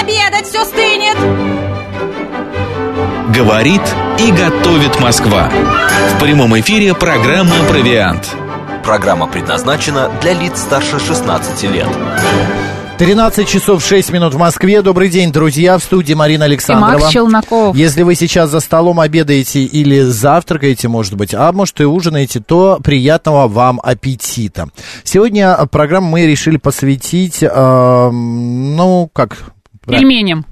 обедать, все стынет. Говорит и готовит Москва. В прямом эфире программа «Провиант». Программа предназначена для лиц старше 16 лет. 13 часов 6 минут в Москве. Добрый день, друзья. В студии Марина Александрова. И Макс Челноков. Если вы сейчас за столом обедаете или завтракаете, может быть, а может и ужинаете, то приятного вам аппетита. Сегодня программу мы решили посвятить, э, ну, как... Пельменям.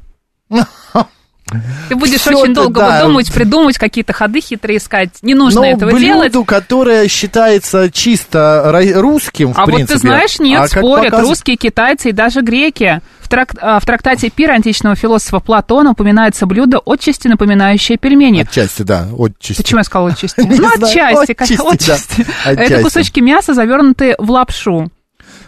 Ты будешь Всё очень долго да. выдумывать, придумывать какие-то ходы хитрые искать. Не нужно Но этого блюду, делать. которое считается чисто русским, в А принципе. вот ты знаешь, нет, А спорят показ- русские, китайцы и даже греки. В, трак- а, в трактате «Пир» античного философа Платона упоминается блюдо, отчасти напоминающее пельмени. Отчасти, да, отчасти. Почему я сказала отчасти? Ну, да, отчасти. Это кусочки мяса, завернутые в лапшу.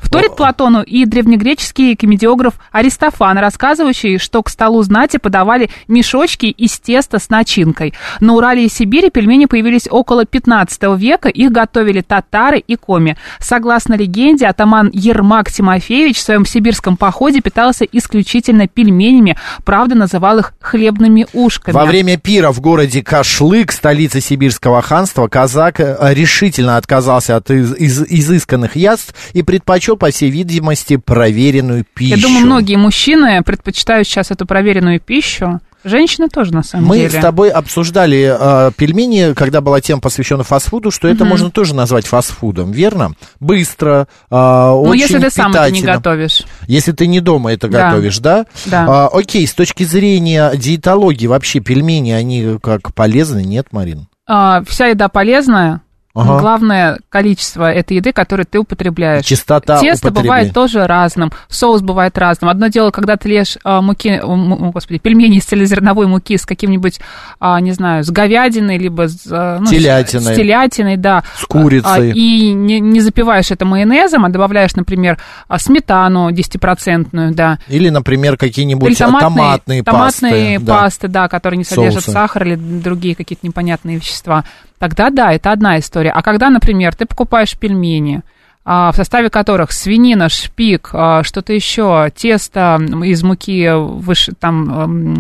Вторит Платону и древнегреческий комедиограф Аристофан, рассказывающий, что к столу знати подавали мешочки из теста с начинкой. На Урале и Сибири пельмени появились около 15 века, их готовили татары и коми. Согласно легенде, атаман Ермак Тимофеевич в своем сибирском походе питался исключительно пельменями, правда, называл их хлебными ушками. Во время пира в городе Кашлык, столице сибирского ханства, казак э, решительно отказался от из- из- изысканных яств и предпочел, по всей видимости, проверенную пищу. Я думаю, многие мужчины предпочитают сейчас эту проверенную пищу. Женщины тоже, на самом Мы деле. с тобой обсуждали э, пельмени, когда была тема посвящена фастфуду, что это можно тоже назвать фастфудом, верно? Быстро, э, Ну, очень если ты сам это не готовишь. Если ты не дома это Да. готовишь, да? Да. А, окей, с точки зрения диетологии, вообще пельмени, они как полезны, нет, Марин? А, вся еда полезная. Ага. Главное количество этой еды, которую ты употребляешь. Частота Тесто бывает тоже разным, соус бывает разным. Одно дело, когда ты лешь а, муки, м, господи, пельмени из цельнозерновой муки с каким-нибудь, а, не знаю, с говядиной, либо с, а, ну, Телятиной. С, телятиной, да. С курицей. А, и не, не запиваешь это майонезом, а добавляешь, например, а, сметану 10%, да. Или, например, какие-нибудь Или томатные, томатные, томатные пасты. да. пасты, да, которые не содержат Соусы. сахар или другие какие-то непонятные вещества. Тогда да, это одна история. А когда, например, ты покупаешь пельмени, а, в составе которых свинина, шпик, а, что-то еще, тесто из муки выше, там...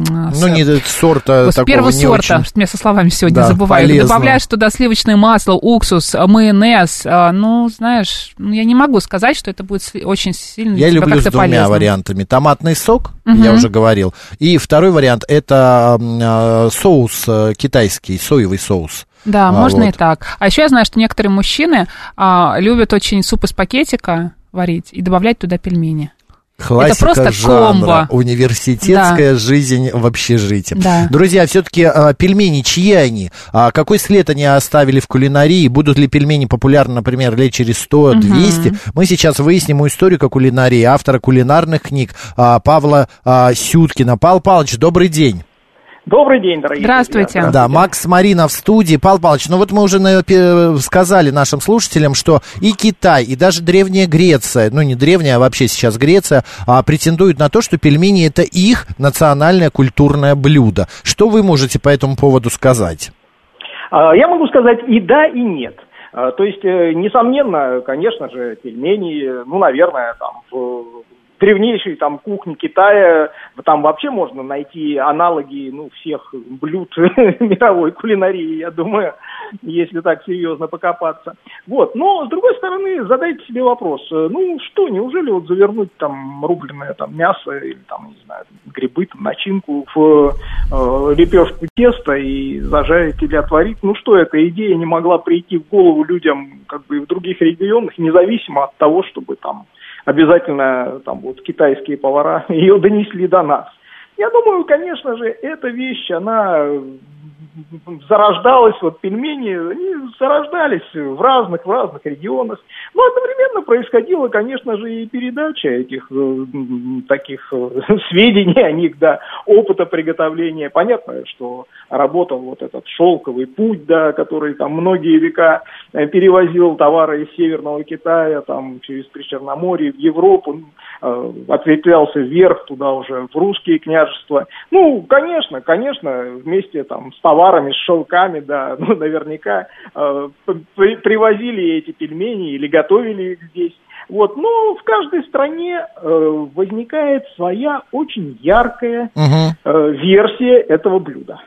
м, с- Ну, не сорта Господи, такого первого не сорта, очень. со словами сегодня Да, забываю. полезного. Добавляешь туда сливочное масло, уксус, майонез. а, Ну, знаешь, ну, я не могу сказать, что это будет очень сильно Я люблю с двумя полезно. вариантами. Томатный сок, Мгм. я уже говорил. И второй вариант это соус э, китайский, соевый соус. Да, А, можно и вот. так. А еще я знаю, что некоторые мужчины а, любят очень суп из пакетика варить и добавлять туда пельмени. Классика просто жанра, комбо. университетская жизнь в общежитии. Да. Друзья, все-таки пельмени, чьи они? А какой след они оставили в кулинарии? Будут ли пельмени популярны, например, лет через 100-200? Мы сейчас выясним у историка кулинарии, автора кулинарных книг а, Павла а, Сюткина. Павел Павлович, добрый день. Добрый день, дорогие Здравствуйте. друзья. Да, Макс Марина в студии. Павел Павлович, ну вот мы уже на- пе- сказали нашим слушателям, что и Китай, и даже Древняя Греция, ну не древняя, а вообще сейчас Греция, а, претендуют на то, что пельмени это их национальное культурное блюдо. Что вы можете по этому поводу сказать? А, Я могу сказать и да, и нет. А, То есть, э, несомненно, конечно же, пельмени, э, ну, наверное, там, в древнейшей там кухне Китая, там вообще можно найти аналоги, ну, всех блюд мировой кулинарии, я думаю, если так серьезно покопаться. Вот, но, с другой стороны, задайте себе вопрос, э, ну, что, неужели вот завернуть там рубленое там мясо или там, не знаю, грибы, там, начинку в э, лепешку теста и зажарить или отварить, ну, что эта идея не могла прийти в голову людям как бы и в других регионах, независимо от того, чтобы там обязательно там вот китайские повара ее донесли до нас. Я думаю, конечно же, эта вещь, она зарождалась, вот пельмени, они зарождались в разных, в разных регионах. Но одновременно происходила, конечно же, и передача этих э, таких э, сведений о них, да, опыта приготовления. Понятно, что работал вот этот шелковый путь, да, который там многие века э, перевозил товары из Северного Китая, там, через Причерноморье в Европу, ответвлялся вверх туда уже, в русские княжества. Ну, конечно, конечно, вместе там с товарами, с шелками, да, ну, наверняка э, при- привозили эти пельмени или готовили их здесь. Вот, но в каждой стране э, возникает своя очень яркая э, версия этого блюда.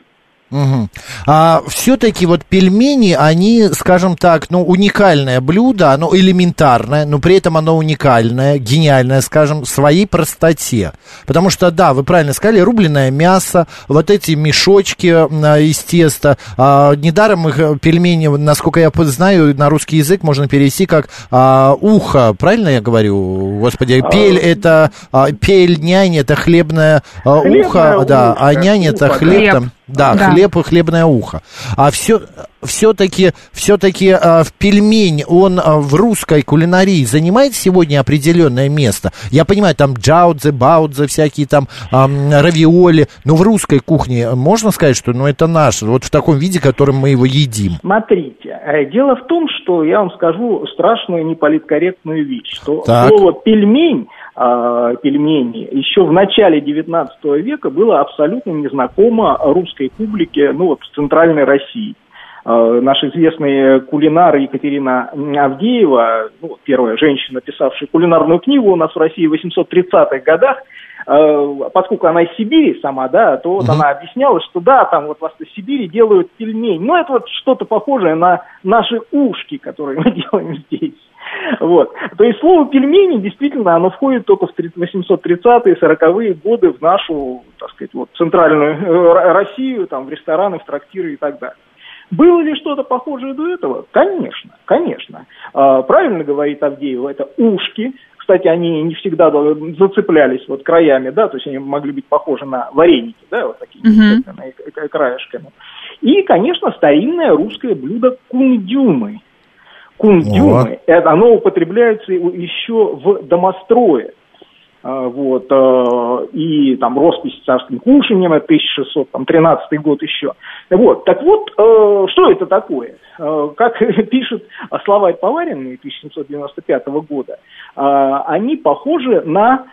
Мгм. А все-таки вот пельмени, они, скажем так, ну, уникальное блюдо, оно элементарное, но при этом оно уникальное, гениальное, скажем, в своей простоте. Потому что, да, вы правильно сказали, рубленое мясо, вот эти мешочки а, из теста. А, недаром их э, пельмени, насколько я знаю, на русский язык можно перевести как а, ухо, правильно я говорю? Господи, пель это, а, пель нянь это хлебное а, Хлебное ухо, да, а нянь это ухо, хлеб Хлеб. там. Да, Да. хлеб и хлебное ухо. А все, все-таки, все-таки в пельмень, он а, в русской кулинарии занимает сегодня определенное место. Я понимаю, там джаудзе, баудзе, всякие там ам, равиоли, но в русской кухне можно сказать, что ну, это наше, вот в таком виде, которым мы его едим. Смотрите, э, дело в том, что я вам скажу страшную неполиткорректную вещь, что Так. слово пельмень, а, пельмени еще в начале 19 века было абсолютно незнакомо русской публике, ну вот в центральной России. Э, Наш известный кулинар Екатерина Авдеева, ну, первая женщина, писавшая кулинарную книгу у нас в России в 830-х годах, э, поскольку она из Сибири сама, да, то вот она объясняла, что да, там вот в Сибири делают пельмень. Ну, это вот что-то похожее на наши ушки, которые мы делаем здесь. Вот. То есть слово пельмени действительно, оно входит только в 830-е, 40-е годы в нашу, так сказать, вот, центральную э, Россию, там, в рестораны, в трактиры и так далее. Было ли что-то похожее до этого? Конечно, конечно. А, правильно говорит Авдеева, это ушки. Кстати, они не всегда зацеплялись вот краями, да, то есть они могли быть похожи на вареники, да, вот такими зацепленные к- к- краешками. И, конечно, старинное русское блюдо кундюмы. Кундюмы, это, оно употребляется еще в домострое. А, Вот, э, и там роспись царским кушанием, это 1613 год еще. Вот, так вот, э, что это такое? Э, Как пишет словарь Поваренный 1795 года, они похожи на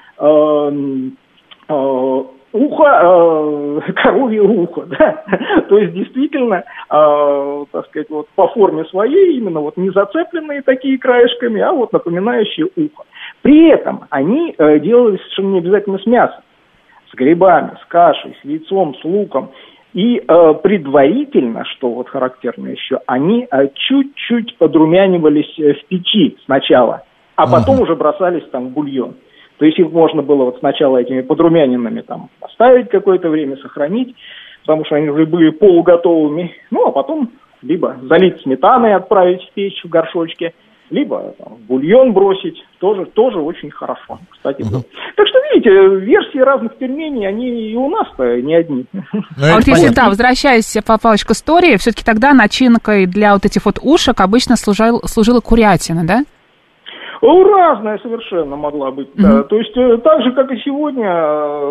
ухо, э, коровье ухо, да? то есть действительно, э, так сказать, вот по форме своей именно вот не зацепленные такие краешками, а вот напоминающие ухо. При этом они э, делались совершенно не обязательно с мясом, с грибами, с кашей, с яйцом, с луком. И э, предварительно, что вот характерно еще, они э, чуть-чуть подрумянивались э, в печи сначала, а потом уже бросались там в бульон. То есть их можно было вот сначала этими подрумяненными там оставить какое-то время, сохранить, потому что они уже были полуготовыми, ну а потом либо залить сметаной, отправить в печь в горшочке, либо там, в бульон бросить, тоже, тоже очень хорошо, кстати. было. Так что, видите, версии разных пельменей, они и у нас-то не одни. Ну, А вот если, да, возвращаясь, Павел Павлович, к истории, все-таки тогда начинкой для вот этих вот ушек обычно служил, служила курятина, да? Ну, разная совершенно могла быть. да. То есть, э, так же, как и сегодня,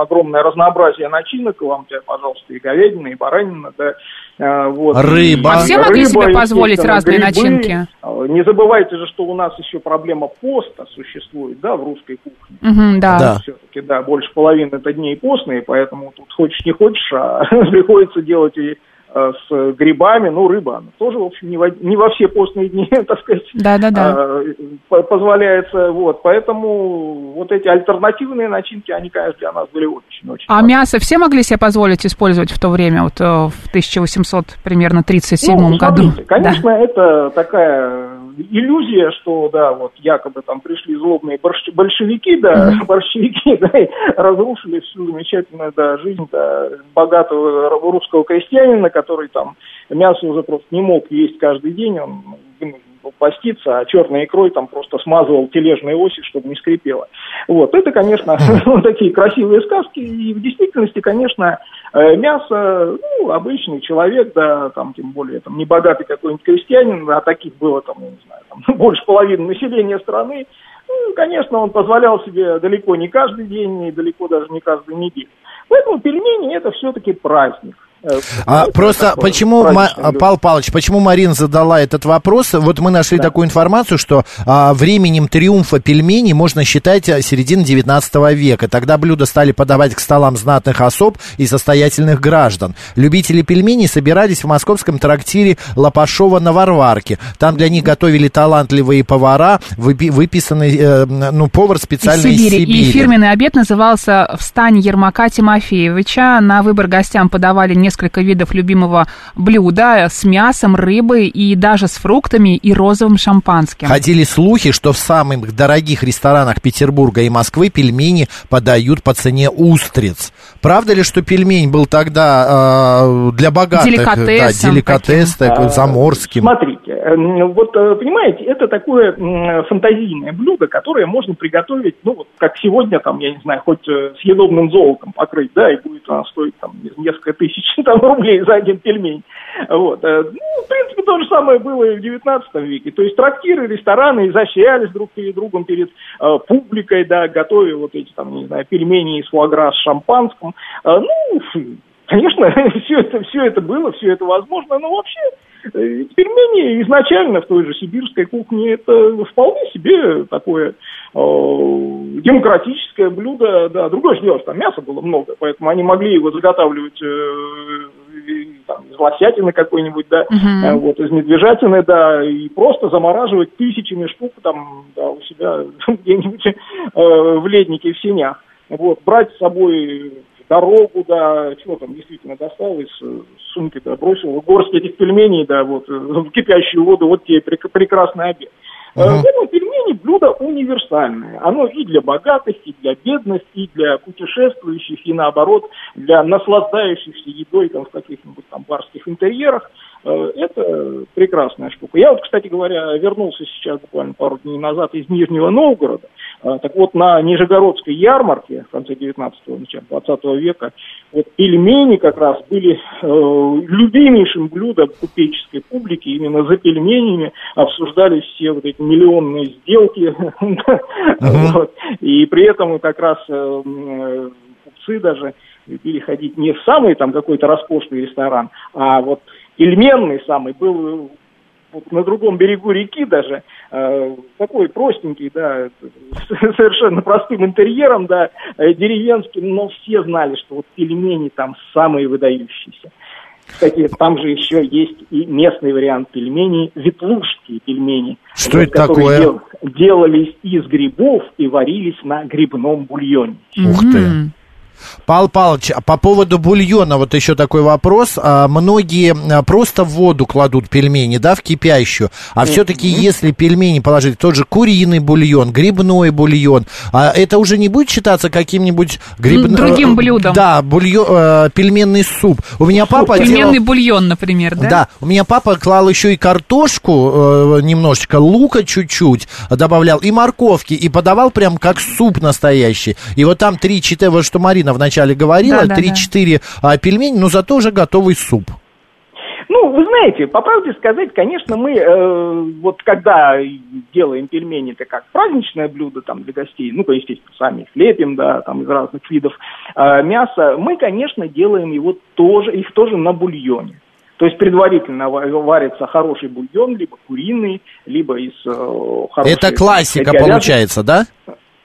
огромное разнообразие начинок. Вам, тебе, пожалуйста, и говядина, и баранина, да. э, вот. Рыба. И А все могли себе позволить разные грибы. начинки? Э, Не забывайте же, что у нас еще проблема поста существует, да, в русской кухне. Мгм, да. Да. Все-таки, да, больше половины это дней постные, поэтому тут хочешь не хочешь, а приходится делать и с грибами, ну, рыба, она тоже, в общем, не во, не во все постные дни, так сказать, Да-да-да. а, по- позволяется, вот, поэтому вот эти альтернативные начинки, они, конечно, для нас были очень-очень А важны. мясо все могли себе позволить использовать в то время, вот э, в 1800 примерно 37 Ну, году? конечно, это такая иллюзия, что, да, вот якобы там пришли злобные борщ- большевики, да, борщевики, да, и разрушили всю замечательную, да, жизнь, да, богатого русского крестьянина, который там мясо уже просто не мог есть каждый день, он был поститься, а черной икрой там просто смазывал тележные оси, чтобы не скрипело. Вот, это, конечно, такие красивые сказки, и в действительности, конечно, э, мясо, ну, обычный человек, да, там, тем более, там, небогатый какой-нибудь крестьянин, а таких было, там, я не знаю, там, больше половины населения страны, ну, конечно, он позволял себе далеко не каждый день, и далеко даже не каждую неделю. Поэтому пельмени это все-таки праздник. А, ну, просто такое почему, Ма-. Павел Павлович, почему Марина задала этот вопрос? Вот мы нашли такую информацию, что а, временем триумфа пельменей можно считать а, середину 19 века. Тогда блюда стали подавать к столам знатных особ и состоятельных граждан. Любители пельменей собирались в московском трактире Лопашова на Варварке. Там для них готовили талантливые повара, выпи- выписанный, э, ну, повар из специально из Сибири. Сибири. И фирменный обед назывался «Встань Ермака Тимофеевича». На выбор гостям подавали несколько видов любимого блюда с мясом, рыбой и даже с фруктами и розовым шампанским. Ходили слухи, что в самых дорогих ресторанах Петербурга и Москвы пельмени подают по цене устриц. Правда ли, что пельмень был тогда э, для богатых? Деликатесом Да, деликатес такой, А, заморским. Смотрите, э, вот э, понимаете, это такое фантазийное блюдо, которое можно приготовить, ну вот как сегодня, там, я не знаю, хоть э, съедобным золотом покрыть, да, и будет она стоить там несколько тысяч там, рублей за один пельмень. Вот. э, Ну, в принципе, то же самое было и в 19 веке. То есть трактиры, рестораны изощрялись друг перед другом, перед э, публикой, да, готовя вот эти там, не знаю, пельмени из фуагра с шампанским. Э, ну, Конечно, все это, все это было, все это возможно, но вообще пельмени изначально в той же сибирской кухне это вполне себе такое э, демократическое блюдо. Да, другое дело, что там мяса было много, поэтому они могли его заготавливать э, там, из лосятины какой-нибудь, да, э, вот из медвежатины, да, и просто замораживать тысячами штук там да, у себя где-нибудь э, в леднике в сенях. Вот, брать с собой дорогу, да, чего там действительно достал из э, сумки, да, бросил горсть этих пельменей, да, вот, э, в кипящую воду, вот тебе прек- прекрасный обед. Э, Мгм. Поэтому пельмени блюдо универсальное. Оно и для богатых, и для бедных, и для путешествующих, и наоборот, для наслаждающихся едой там, в каких-нибудь там барских интерьерах. Э, Это прекрасная штука. Я вот, кстати говоря, вернулся сейчас буквально пару дней назад из Нижнего Новгорода. Э, Так вот, на Нижегородской ярмарке в конце 19-го, начале 20 века вот пельмени как раз были э, любимейшим блюдом купеческой публики. Именно за пельменями обсуждались все вот эти миллионные сделки. И при этом как раз э, купцы даже любили ходить не в самый там какой-то роскошный ресторан, а вот пельменный самый был э, вот на другом берегу реки даже, э, такой простенький, да, с совершенно простым интерьером, да, э, деревенский, но все знали, что вот пельмени там самые выдающиеся. Кстати, там же еще есть и местный вариант пельменей, ветлужские пельмени. Что это которые такое? дел- делались из грибов и варились на грибном бульоне. Ух ты. Павел Павлович, а по поводу бульона вот еще такой вопрос. А, многие а, просто в воду кладут пельмени, да, в кипящую. А все-таки если пельмени положить, тот же куриный бульон, грибной бульон, а это уже не будет считаться каким-нибудь грибным... Другим блюдом. Да, бульон, э, пельменный суп. У меня папа делал... Пельменный бульон, например, да? Да, у меня папа клал еще и картошку э, немножечко, лука чуть-чуть добавлял, и морковки, и подавал прям как суп настоящий. И вот там 3-4, вот что Марина вначале говорила, Да-да-да. 3-4 а, пельмени, но зато уже готовый суп. Ну, вы знаете, по правде сказать, конечно, мы э, вот когда делаем пельмени, это как праздничное блюдо там для гостей, ну, естественно, сами их лепим, да, там из разных видов э, мяса, мы, конечно, делаем его тоже, их тоже на бульоне. То есть предварительно ва- варится хороший бульон, либо куриный, либо из э, хорошей... Это классика говяжьей. получается, да?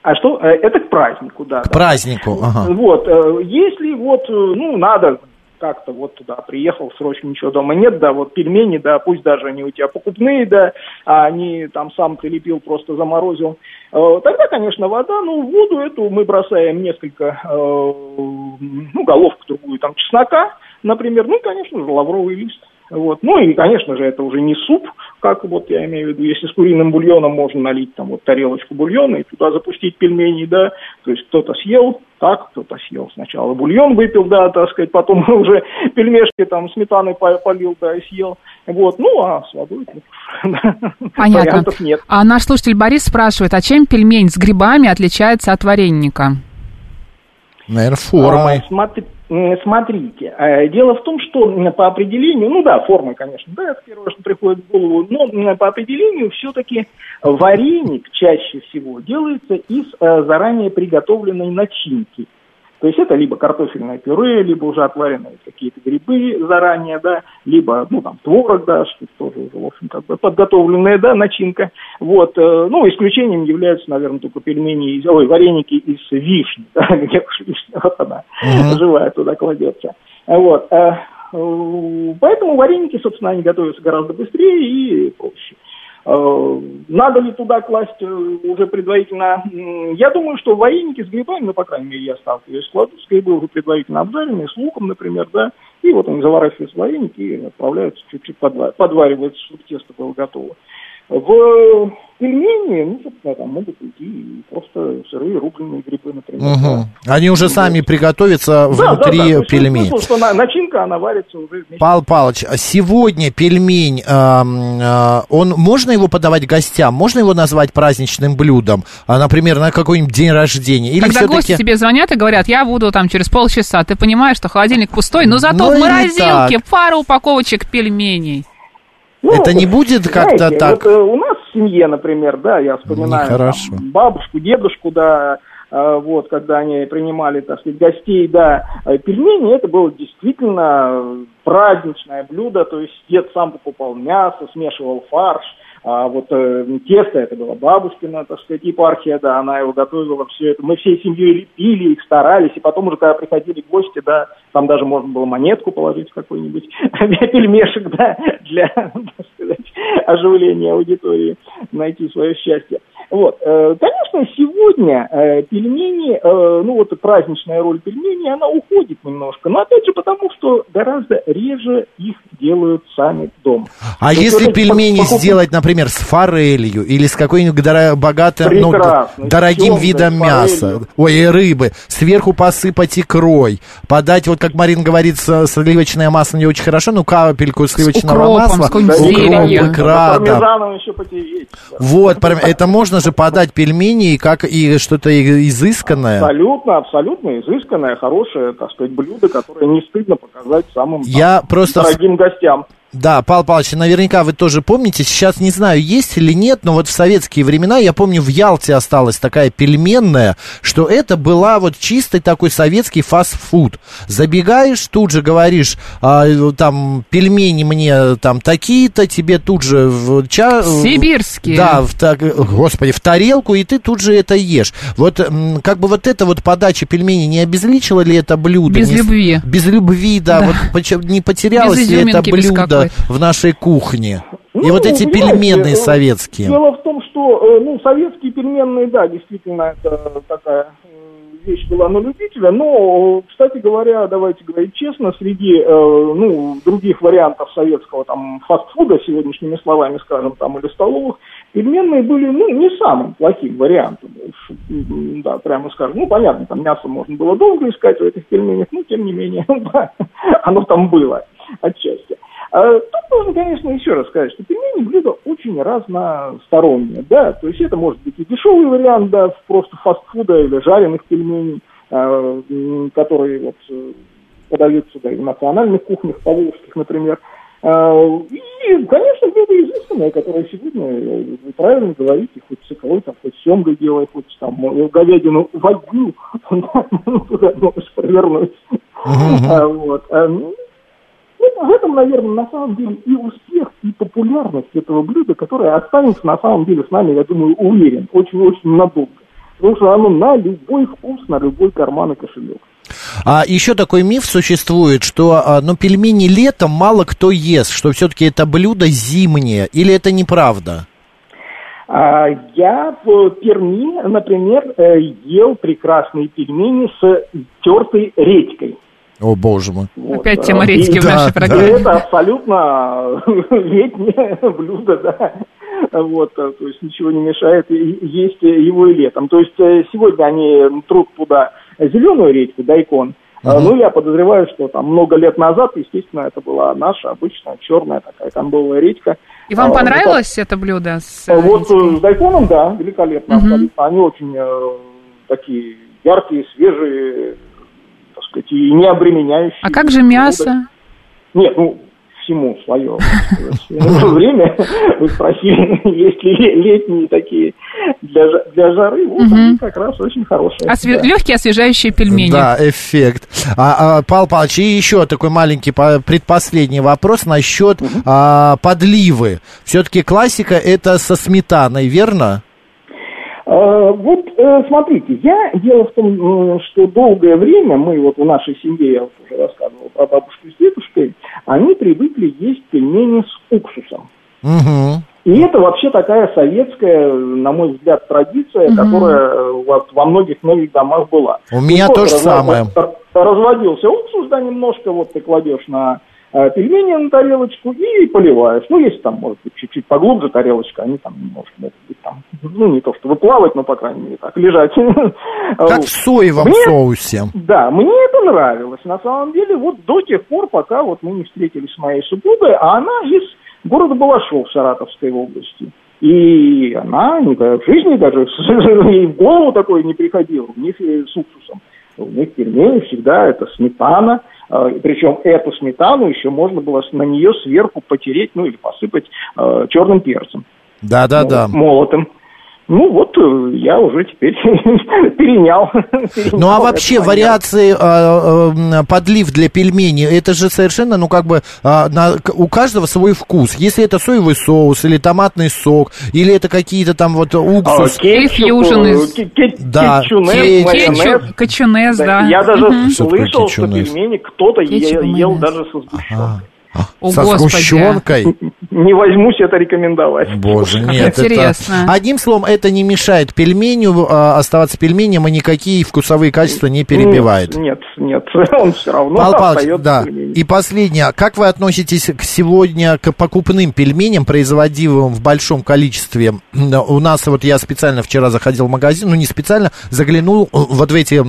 А что? Э, Это к празднику, да. К да. празднику. Ага. Вот, э, если вот, э, ну, надо как-то вот туда приехал, срочно ничего дома нет, да, вот пельмени, да, пусть даже они у тебя покупные, да, а они там сам ты лепил, просто заморозил, тогда, конечно, вода, ну, воду эту мы бросаем несколько, ну, головку другую там чеснока, например, ну, конечно же, лавровый лист. Вот. Ну и, конечно же, это уже не суп, как вот я имею в виду, если с куриным бульоном можно налить там вот тарелочку бульона и туда запустить пельмени, да, то есть кто-то съел так, кто-то съел сначала бульон выпил, да, так сказать, потом уже пельмешки там сметаной по- полил, да, и съел, вот, ну, а с водой ну, Понятно. вариантов нет. А наш слушатель Борис спрашивает, а чем пельмень с грибами отличается от вареника? Наверное, формой. А, смотри- смотрите, э, дело в том, что по определению, ну да, формы, конечно, да, это первое, что приходит в голову, но по определению все-таки вареник чаще всего делается из э, заранее приготовленной начинки. То есть это либо картофельное пюре, либо уже отваренные какие-то грибы заранее, да, либо, ну, там, творог, да, что тоже уже, в общем, как бы подготовленная, да, начинка. Вот, э, ну, исключением являются, наверное, только пельмени, из, ой, вареники из вишни, да, где уж вишня, вот она, живая туда кладется. Вот, э, э, поэтому вареники, собственно, они готовятся гораздо быстрее и проще. Э, Надо ли туда класть э, уже предварительно? Я думаю, что вареники с грибами, ну, по крайней мере, я сталкиваюсь, кладу с грибы уже предварительно обжаренные, с луком, например, да, и вот они заворачиваются в вареники и отправляются, чуть-чуть подва- чтобы тесто было готово. В пельмени, ну, собственно, там могут идти и просто сырые рубленые грибы, например. Да. Они уже сами приготовятся Да, да, внутри да, то есть пельменей. смысл, что на- начинка, она варится уже вместе. Павел Павлович, а сегодня пельмень, э, он можно его подавать гостям? Можно его назвать праздничным блюдом? А, например, на какой-нибудь день рождения? Или Когда гости тебе звонят и говорят, я буду там через полчаса, ты понимаешь, что холодильник пустой, но зато Ну в морозилке так. пара упаковочек пельменей. Ну, Это не будет как-то так? Вот, э, у нас в семье, например, да, я вспоминаю там, бабушку, дедушку, да, э, вот, когда они принимали, так сказать, гостей, да, э, пельмени, это было действительно праздничное блюдо, то есть дед сам покупал мясо, смешивал фарш, а вот э, тесто, это была бабушкина, так сказать, епархия, да, она его готовила, все это. Мы всей семьей лепили их, старались, и потом уже, когда приходили гости, да, там даже можно было монетку положить в какой-нибудь пельмешек, да, для, так сказать, оживления аудитории, найти свое счастье. Вот. э, Конечно, сегодня э, пельмени, э, ну вот праздничная роль пельменей, она уходит немножко. Но опять же потому, что гораздо реже их делают сами дома. А есть если пельмени покуп- сделать, например, с форелью или с какой-нибудь богатым, ну, дорогим видом мяса, форелью. ой, и рыбы, сверху посыпать икрой, подать, вот как Марин говорит, с- сливочное масло не очень хорошо, ну капельку сливочного укропом, масла, укроп, икра, да. Вот, это можно же подать пельмени как и что-то и- изысканное. Абсолютно, абсолютно изысканное, хорошее, так сказать, блюдо, которое не стыдно показать самым там, Я просто дорогим гостям. Да, Павел Павлович, наверняка вы тоже помните, сейчас не знаю, есть или нет, но вот в советские времена, я помню, в Ялте осталась такая пельменная, что это была вот чистый такой советский фастфуд. Забегаешь, тут же говоришь, а, там, пельмени мне там такие-то, тебе тут же в ча... Сибирские. Да, в так, господи, в тарелку, и ты тут же это ешь. Вот как бы вот эта вот подача пельменей не обезличила ли это блюдо? Без Не любви. Без любви, да. Вот почему- не потерялось Без ли это блюдо в нашей кухне? И Ну, вот эти понимаете, пельменные э, советские. Дело в том, что, э, ну, советские пельменные, да, действительно, это такая вещь была на любителя, но, кстати говоря, давайте говорить честно, среди, э, ну, других вариантов советского, там, фастфуда, сегодняшними словами скажем, там, или столовых, пельменные были, ну, не самым плохим вариантом, уж, да, прямо скажем. Ну, понятно, там мясо можно было долго искать в этих пельменях, но, тем не менее, оно там было отчасти. А Тут нужно, конечно, еще раз сказать, что пельмени блюдо очень разностороннее, да, то есть это может быть и дешевый вариант, да, просто фастфуда или жареных пельменей, м, которые вот э, подаются, да, и в национальных кухнях, поволжских, например. Э, И, конечно, блюдо изысканное, которое сегодня, э, вы правильно говорите, хоть с икрой, там, хоть семгой делай, хоть там э, говядину вагю, туда можешь провернуть. А, Вот. В этом, наверное, на самом деле и успех, и популярность этого блюда, которое останется на самом деле с нами, я думаю, уверен, очень-очень надолго. Потому что оно на любой вкус, на любой карман и кошелек. А еще такой миф существует, что ну, пельмени летом мало кто ест, что все-таки это блюдо зимнее. Или это неправда? А, я в Перми, например, э, ел прекрасные пельмени с тертой редькой. О, боже мой. Вот, Опять тема и- редьки в да, нашей да. программе. Это абсолютно летнее блюдо, да. Вот, а, то есть ничего не мешает и- есть его и летом. То есть э, сегодня они трут туда зеленую редьку, дайкон. А, Ну, я подозреваю, что там много лет назад, естественно, это была наша обычная черная такая камбовая редька. И вам А, понравилось это блюдо с э, Вот редькой? э, с дайконом, да, великолепно, абсолютно. Они очень э, такие яркие, свежие, так сказать, и не обременяющие. А как же мясо? Нет, ну, всему свое время. Вы спросили, есть ли летние такие для, для жары. Вот они как раз очень хорошие. Осве- да. Легкие освежающие пельмени. Да, эффект. А, а, Павел Павлович, и еще такой маленький по- предпоследний вопрос насчет а, подливы. Все-таки классика это со сметаной, верно? А, Вот э, смотрите, я дело в том, э, что долгое время мы вот в нашей семье, я уже рассказывал про бабушку с дедушкой, они привыкли есть пельмени с уксусом. Угу. И это вообще такая советская, на мой взгляд, традиция, которая э, вот во многих многих домах была. У меня Вот то же разва- самое. Разводился уксус, да, немножко, вот ты кладешь на э, пельмени на тарелочку и поливаешь. Ну, если там, может быть, чуть-чуть поглубже тарелочка, они там немножко могут быть там, ну, не то чтобы плавать, но, по крайней мере, так, лежать. Как в соевом Мне- соусе. Да, мне это нравилось. На самом деле, вот до тех пор, пока вот мы не встретились с моей супругой, а она из города Балашов Саратовской области. И она никогда в жизни даже ей в голову такое не приходило. У них э, с уксусом. У них пельмени всегда это сметана. Э, Причем эту сметану еще можно было на нее сверху потереть, ну или посыпать э, черным перцем Да-да-да. молотым. Ну вот э, я уже теперь перенял. перенял Ну а вообще вариации а, а, подлив для пельменей, это же совершенно, ну как бы а, на- у каждого свой вкус. Если это соевый соус или томатный сок, или это какие-то там вот А, уксус. кетчуп, фьюжн из- э, ке- ке- Да, кетчунез, кетчуп. Кетчуп, качунез, Да. Я даже слышал, что кетчунез? пельмени кто-то е- Кетчуп ел даже со сгущенкой. О, со Господи. сгущенкой. Не возьмусь это рекомендовать. Боже, Как нет, интересно. это... Одним словом, это не мешает пельменю а, оставаться пельменем, и никакие вкусовые качества не перебивает. Нет, нет, он все равно Павел Павлович, остается да. пельменем. И последнее. Как вы относитесь к сегодня к покупным пельменям, производимым в большом количестве? У нас, вот я специально вчера заходил в магазин, ну не специально, заглянул вот в эти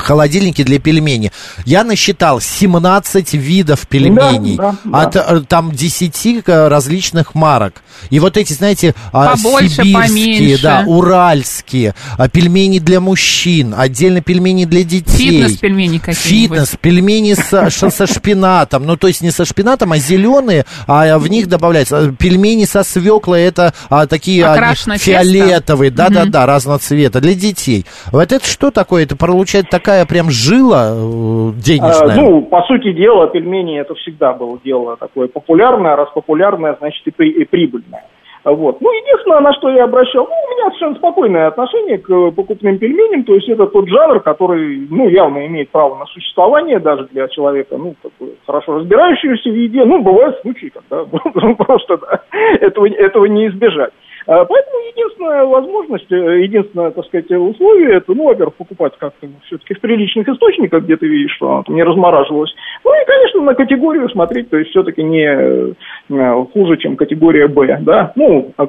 холодильники для пельменей. Я насчитал 17 видов пельменей. Да, да, От э, там 10 э, различных марок. И вот эти, знаете, а, Побольше, сибирские, поменьше. да, уральские, а, пельмени для мужчин, отдельно пельмени для детей. Фитнес-пельмени какие-нибудь. Фитнес, пельмени со, со шпинатом. Ну, то есть не со шпинатом, а зеленые, а в них добавляется. Пельмени со свеклой, это а, такие они фиолетовые, да-да-да, разного цвета, для детей. Вот это что такое? Это получается такая прям жила э, денежная? А, ну, по сути дела, пельмени это всегда было дело такое популярное, раз популярное, значит и, при- и прибыльное. Вот. Ну, единственное, на что я обращал, ну, у меня совершенно спокойное отношение к э, покупным пельменям, то есть это тот жанр, который, ну, явно имеет право на существование даже для человека, ну, такой, хорошо разбирающегося в еде. Ну, бывают случаи, когда просто, да, этого, этого не избежать. А, Поэтому единственная возможность, э, единственное, так сказать, условие, это, ну, во-первых, покупать как-то все-таки в приличных источниках, где ты видишь, что оно там не размораживалось. Ну и, конечно, на категорию смотреть, то есть все-таки не э, хуже, чем категория Б, да. Ну, а,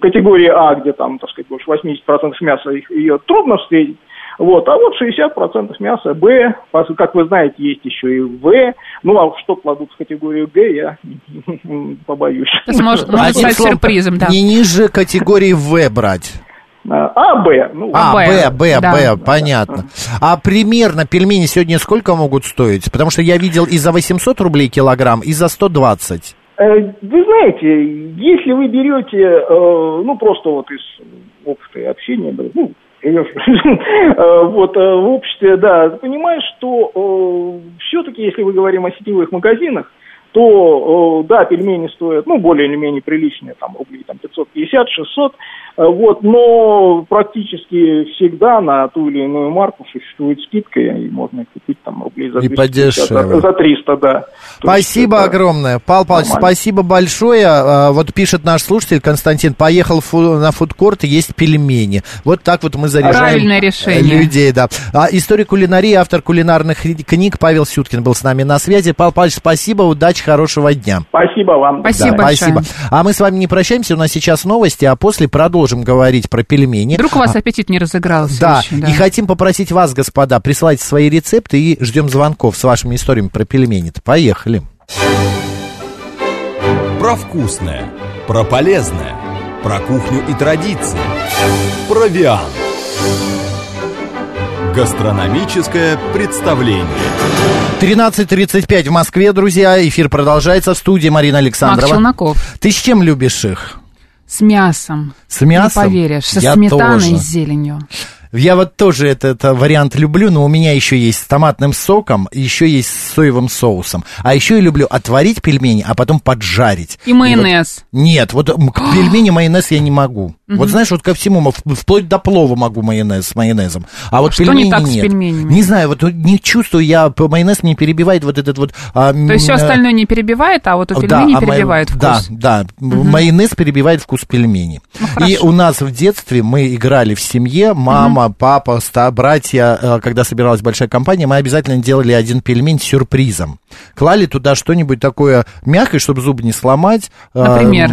категория А, где там, так сказать, больше 80% мяса, ее трудно встретить. Вот, а вот 60% мяса Б, как вы знаете, есть еще и В. Ну, а что кладут в категорию Г, я побоюсь. Это может, может стать сюрпризом, да. Не ниже категории В брать. А, Б. Ну, А, Б, Б, Б. Б, понятно. А примерно пельмени сегодня сколько могут стоить? Потому что я видел и за 800 рублей килограмм, и за 120. Э, Вы знаете, если вы берете, э, ну, просто вот из опыта и общения, ну, вот, э, в обществе, да, понимаешь, что все-таки, если мы говорим о сетевых магазинах, то, э, да, пельмени стоят, ну, более или менее приличные, там, рублей там 550-600, э, вот, но практически всегда на ту или иную марку существует скидка, и можно их купить там рублей за И 250, подешевле. за 300, да. То есть Спасибо это- огромное. Павел Павлович, нормально. спасибо большое. А, Вот пишет наш слушатель Константин, поехал фу- на фудкорт и есть пельмени. Вот так вот мы заряжаем Правильное решение. людей, да. А историк кулинарии, автор кулинарных книг Павел Сюткин был с нами на связи. Павел Павлович, спасибо, удачи, хорошего дня. Спасибо вам. Спасибо Да, большое. спасибо. А мы с вами не прощаемся, у нас сейчас новости, а после продолжим говорить про пельмени. Вдруг у вас аппетит не разыгрался Да, еще, да. и хотим попросить вас, господа, присылать свои рецепты и ждем звонков с вашими историями про пельмени. Поехали. Про вкусное, про полезное, про кухню и традиции. Про Виан. Гастрономическое представление. 13.35 в Москве, друзья. Эфир продолжается в студии Марина Макс Александрова. Челноков. Ты с чем любишь их? С мясом. С мясом? Не поверишь, со Я сметаной тоже. и зеленью. Я вот тоже этот э, вариант люблю, но у меня еще есть с томатным соком, еще есть с соевым соусом. А еще я люблю отварить пельмени, а потом поджарить. И майонез. вот- нет, вот пельмени майонез я не могу. Вот знаешь, вот ко всему, вплоть до плова могу майонез с майонезом. А вот Что не пельмени так с нет. пельменями? Не знаю, вот не чувствую я, майонез не перебивает вот этот вот... а, То есть все э, остальное не перебивает, а вот у да, пельменей а май- перебивает вкус. Да, да. Майонез перебивает вкус пельменей. Ну, и у нас в детстве мы играли в семье, мама, папа, ста, братья, э, когда собиралась большая компания, мы обязательно делали один пельмень с сюрпризом. Клали туда что-нибудь такое мягкое, чтобы зубы не сломать. Э, Например?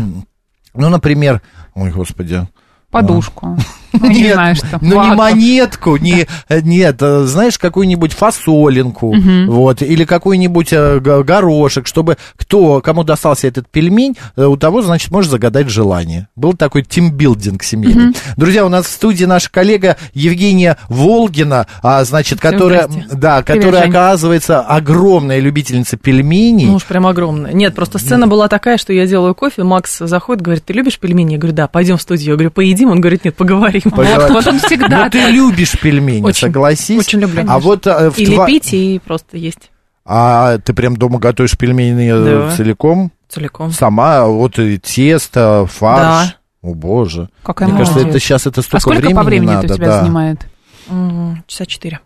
Ну, например, ой, господи. Подушку. Ну, не Нет, что. Ну, не монетку, не, э, нет, э, знаешь, какую-нибудь фасолинку, вот, или какой-нибудь э, го- горошек, чтобы кто, кому достался этот пельмень, у того, значит, можешь загадать желание. Был такой тимбилдинг семейный. Друзья, у нас в студии наша коллега Евгения Волгина, а, значит, Всем которая, здрасте. да, Привет, которая, Жень. оказывается, огромная любительница пельменей. Ну уж прям огромное. Нет, просто сцена была такая, что я делаю кофе, Макс заходит, говорит, ты любишь пельмени? Я говорю, да, пойдем в студию. Я говорю, поедим? Он говорит, нет, поговорим. Вот, вот он всегда Ну, ты любишь пельмени, Очень, согласись. очень люблю. А вот э, в И тва- лепить, и просто есть А ты прям дома готовишь пельмени э, Да. целиком? целиком. Сама, вот и тесто, фарш. Да. О, боже. Какая Мне кажется, молодец. это сейчас это столько А сколько времени по времени надо, это у тебя да, занимает? М, Часа четыре.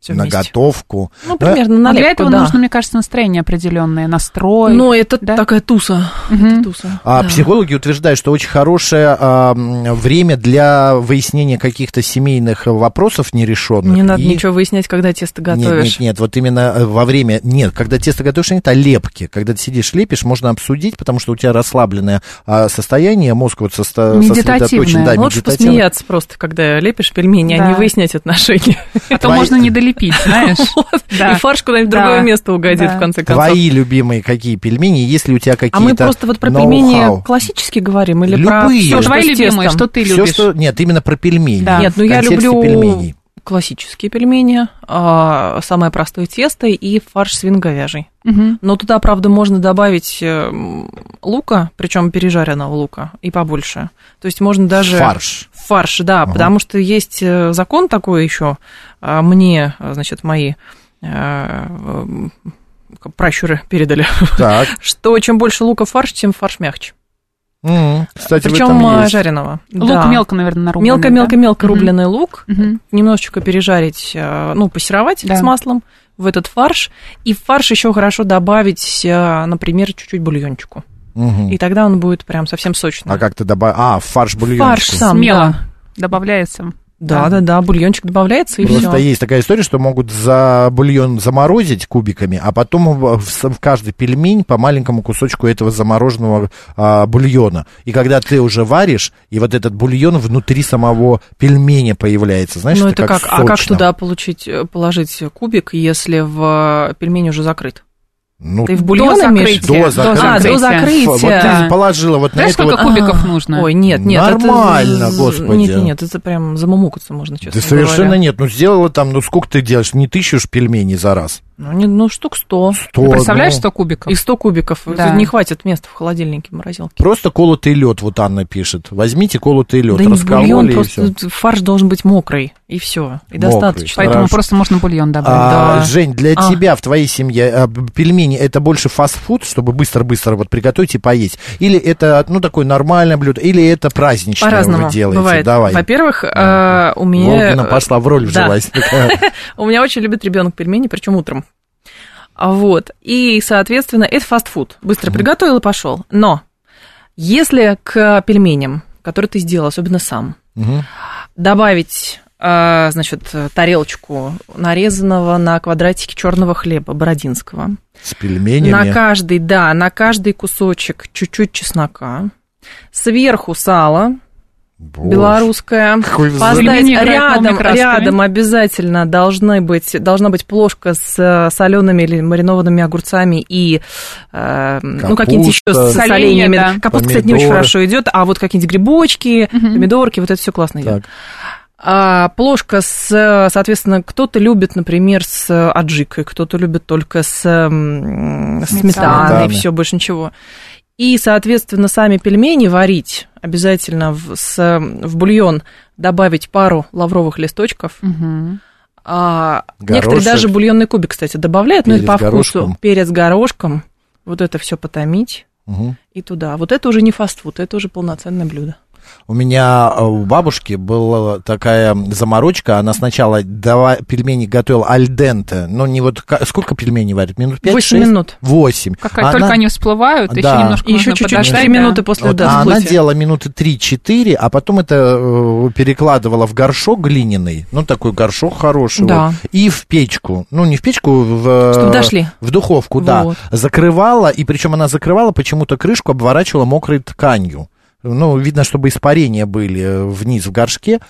Все на вместе. готовку. Ну, примерно А на для лепку, этого да. нужно, мне кажется, настроение определенное, настрой. Но это да? такая туса. Мгм. Это туса. А да. психологи утверждают, что очень хорошее а, время для выяснения каких-то семейных вопросов нерешенных. Не надо И- ничего выяснять, когда тесто Нет, готовишь. нет, нет, вот именно э, во время, нет, когда тесто готовишь, нет, а лепки. Когда ты сидишь, лепишь, можно обсудить, потому что у тебя расслабленное а, состояние, мозг вот состо- Медитативное. сосредоточен. Да, Лучше посмеяться просто, когда лепишь пельмени, а Да. не выяснять отношения. А то можно не долепить, знаешь. И фарш куда-нибудь в другое место угодит, в конце концов. Твои любимые какие пельмени, если у тебя какие-то А мы просто вот про пельмени классические говорим или про Любые. твои любимые, что ты любишь? Нет, именно про пельмени. Да. Нет, ну я люблю классические пельмени, а, самое простое тесто и фарш свиноговяжий. Мгм. Но туда, правда, можно добавить э, м, лука, причем пережаренного лука, и побольше. То есть можно даже... Фарш. Фарш, да, Ага. потому что есть э, закон такой еще, а, мне, значит, мои э, пращуры передали, Так. что чем больше лука фарш, тем фарш мягче. М, Кстати, в Причем этом есть. жареного. Лук мелко, наверное, нарубленный. Мелко-мелко-мелко да? рубленый лук, Мгм. немножечко пережарить, э, ну, пассеровать Да. с маслом в этот фарш. И в фарш еще хорошо добавить, э, например, чуть-чуть бульончику. Мгм. И тогда он будет прям совсем сочный. А как ты добавил? А, в фарш бульончику. Фарш сам, Смело да. добавляется. Да, да, да, бульончик добавляется и Просто все. есть такая история, что могут за бульон заморозить кубиками, а потом в, в каждый пельмень по маленькому кусочку этого замороженного а, бульона. И когда ты уже варишь, и вот этот бульон внутри самого пельменя появляется, знаешь, Ну, это это как, в а как туда получить, э, положить кубик, если в пельмень уже закрыт? Ну, Ты в бульон имеешь? в закрытия. До закрытия. А, до закрытия. вот ты положила вот на Знаешь, это сколько вот... кубиков А, нужно? Ой, нет, нет. это Нормально, з- господи. Нет, нет, нет, это прям замумукаться можно, честно Да совершенно говоря. нет. Ну, сделала там, ну, сколько ты делаешь? Не тысячу ж пельменей за раз. Ну, не- ну, штук сто. Сто, Ты представляешь, ну, 100 кубиков? И 100 кубиков. Да. Это Не хватит места в холодильнике, в морозилке. Просто колотый лед, вот Анна пишет. Возьмите колотый лед, да не раскололи бульон, и просто фарш должен быть мокрый, и все. И Мокрый. достаточно. Поэтому Хорошо. просто можно бульон добавить. А, Да. Жень, для А. тебя в твоей семье а, пельмени это больше фастфуд, чтобы быстро-быстро вот приготовить и поесть? Или это, ну, такое нормальное блюдо? Или это праздничное По-разному вы делаете? бывает. Давай. Во-первых, э, у меня... Волгина пошла в роль Да. вжилась. У меня очень любит ребенок пельмени, причем утром. А Вот. И, соответственно, это фастфуд. Быстро приготовил и пошел. Но если к пельменям, которые ты сделал, особенно сам, добавить, значит, тарелочку нарезанного на квадратике черного хлеба бородинского, С пельменями. на каждый, да, на каждый кусочек чуть-чуть чеснока, сверху сало, Боже. белорусская. Какой Поставить рядом, рядом обязательно должны быть, должна быть плошка с солеными или маринованными огурцами и э, ну какие-нибудь еще Капуста. с соленьями. Соленья, да. Капуста, кстати, не очень Помидоры. хорошо идет, а вот какие-нибудь грибочки, Мгм. помидорки, вот это все классно идет. Так. А плошка с, соответственно, кто-то любит, например, с аджикой, кто-то любит только с сметаной, Сметаной. все, больше ничего. И, соответственно, сами пельмени варить обязательно в, с, в бульон добавить пару лавровых листочков. Мгм. А, Горошек. некоторые даже бульонный кубик, кстати, добавляют, но это Перец по вкусу. горошком. Перец горошком. Вот это все потомить Мгм. и туда. Вот это уже не фастфуд, это уже полноценное блюдо. У меня э, у бабушки была такая заморочка. Она сначала дава, пельмени готовила альденте. Ну, не вот... Сколько пельменей варят? Минут 5 Восемь минут. Восемь. Как Она- только они всплывают, еще Да. немножко И еще чуть-чуть подождать, 4 да. минуты после Вот, да, она делала минуты 3-4, а потом это э, перекладывала в горшок глиняный, ну, такой горшок хороший, Да. вот, и в печку, ну, не в печку, в... Чтобы дошли. В духовку, да. Вот. Закрывала, и причем она закрывала, почему-то крышку обворачивала мокрой тканью. Ну, видно, чтобы испарения были э, вниз в горшке.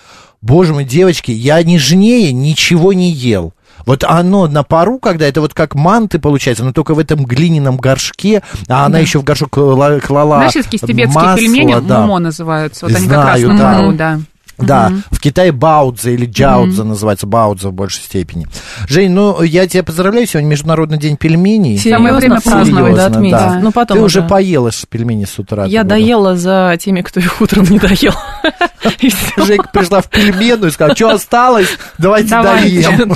Боже мой, девочки, я нежнее ничего не ел. Вот оно на пару, когда это вот как манты получается, но только в этом глиняном горшке, а она еще в горшок кла- клала Знаешь, есть такие тибетские масло, пельмени, да. момо называются. Вот они как Знаю, раз на да. пару, да. Да, угу. в Китае Баудзе или Джаудзе угу. называется, Баудзе в большей степени. Жень, ну я тебя поздравляю, сегодня Международный день пельменей. Самое время праздновать, да, отметить. Да. Ну, потом Ты уже, уже поела пельмени с утра. Я доела за теми, кто их утром не доел. Женька пришла в пельмену и сказала, что осталось, давайте доем.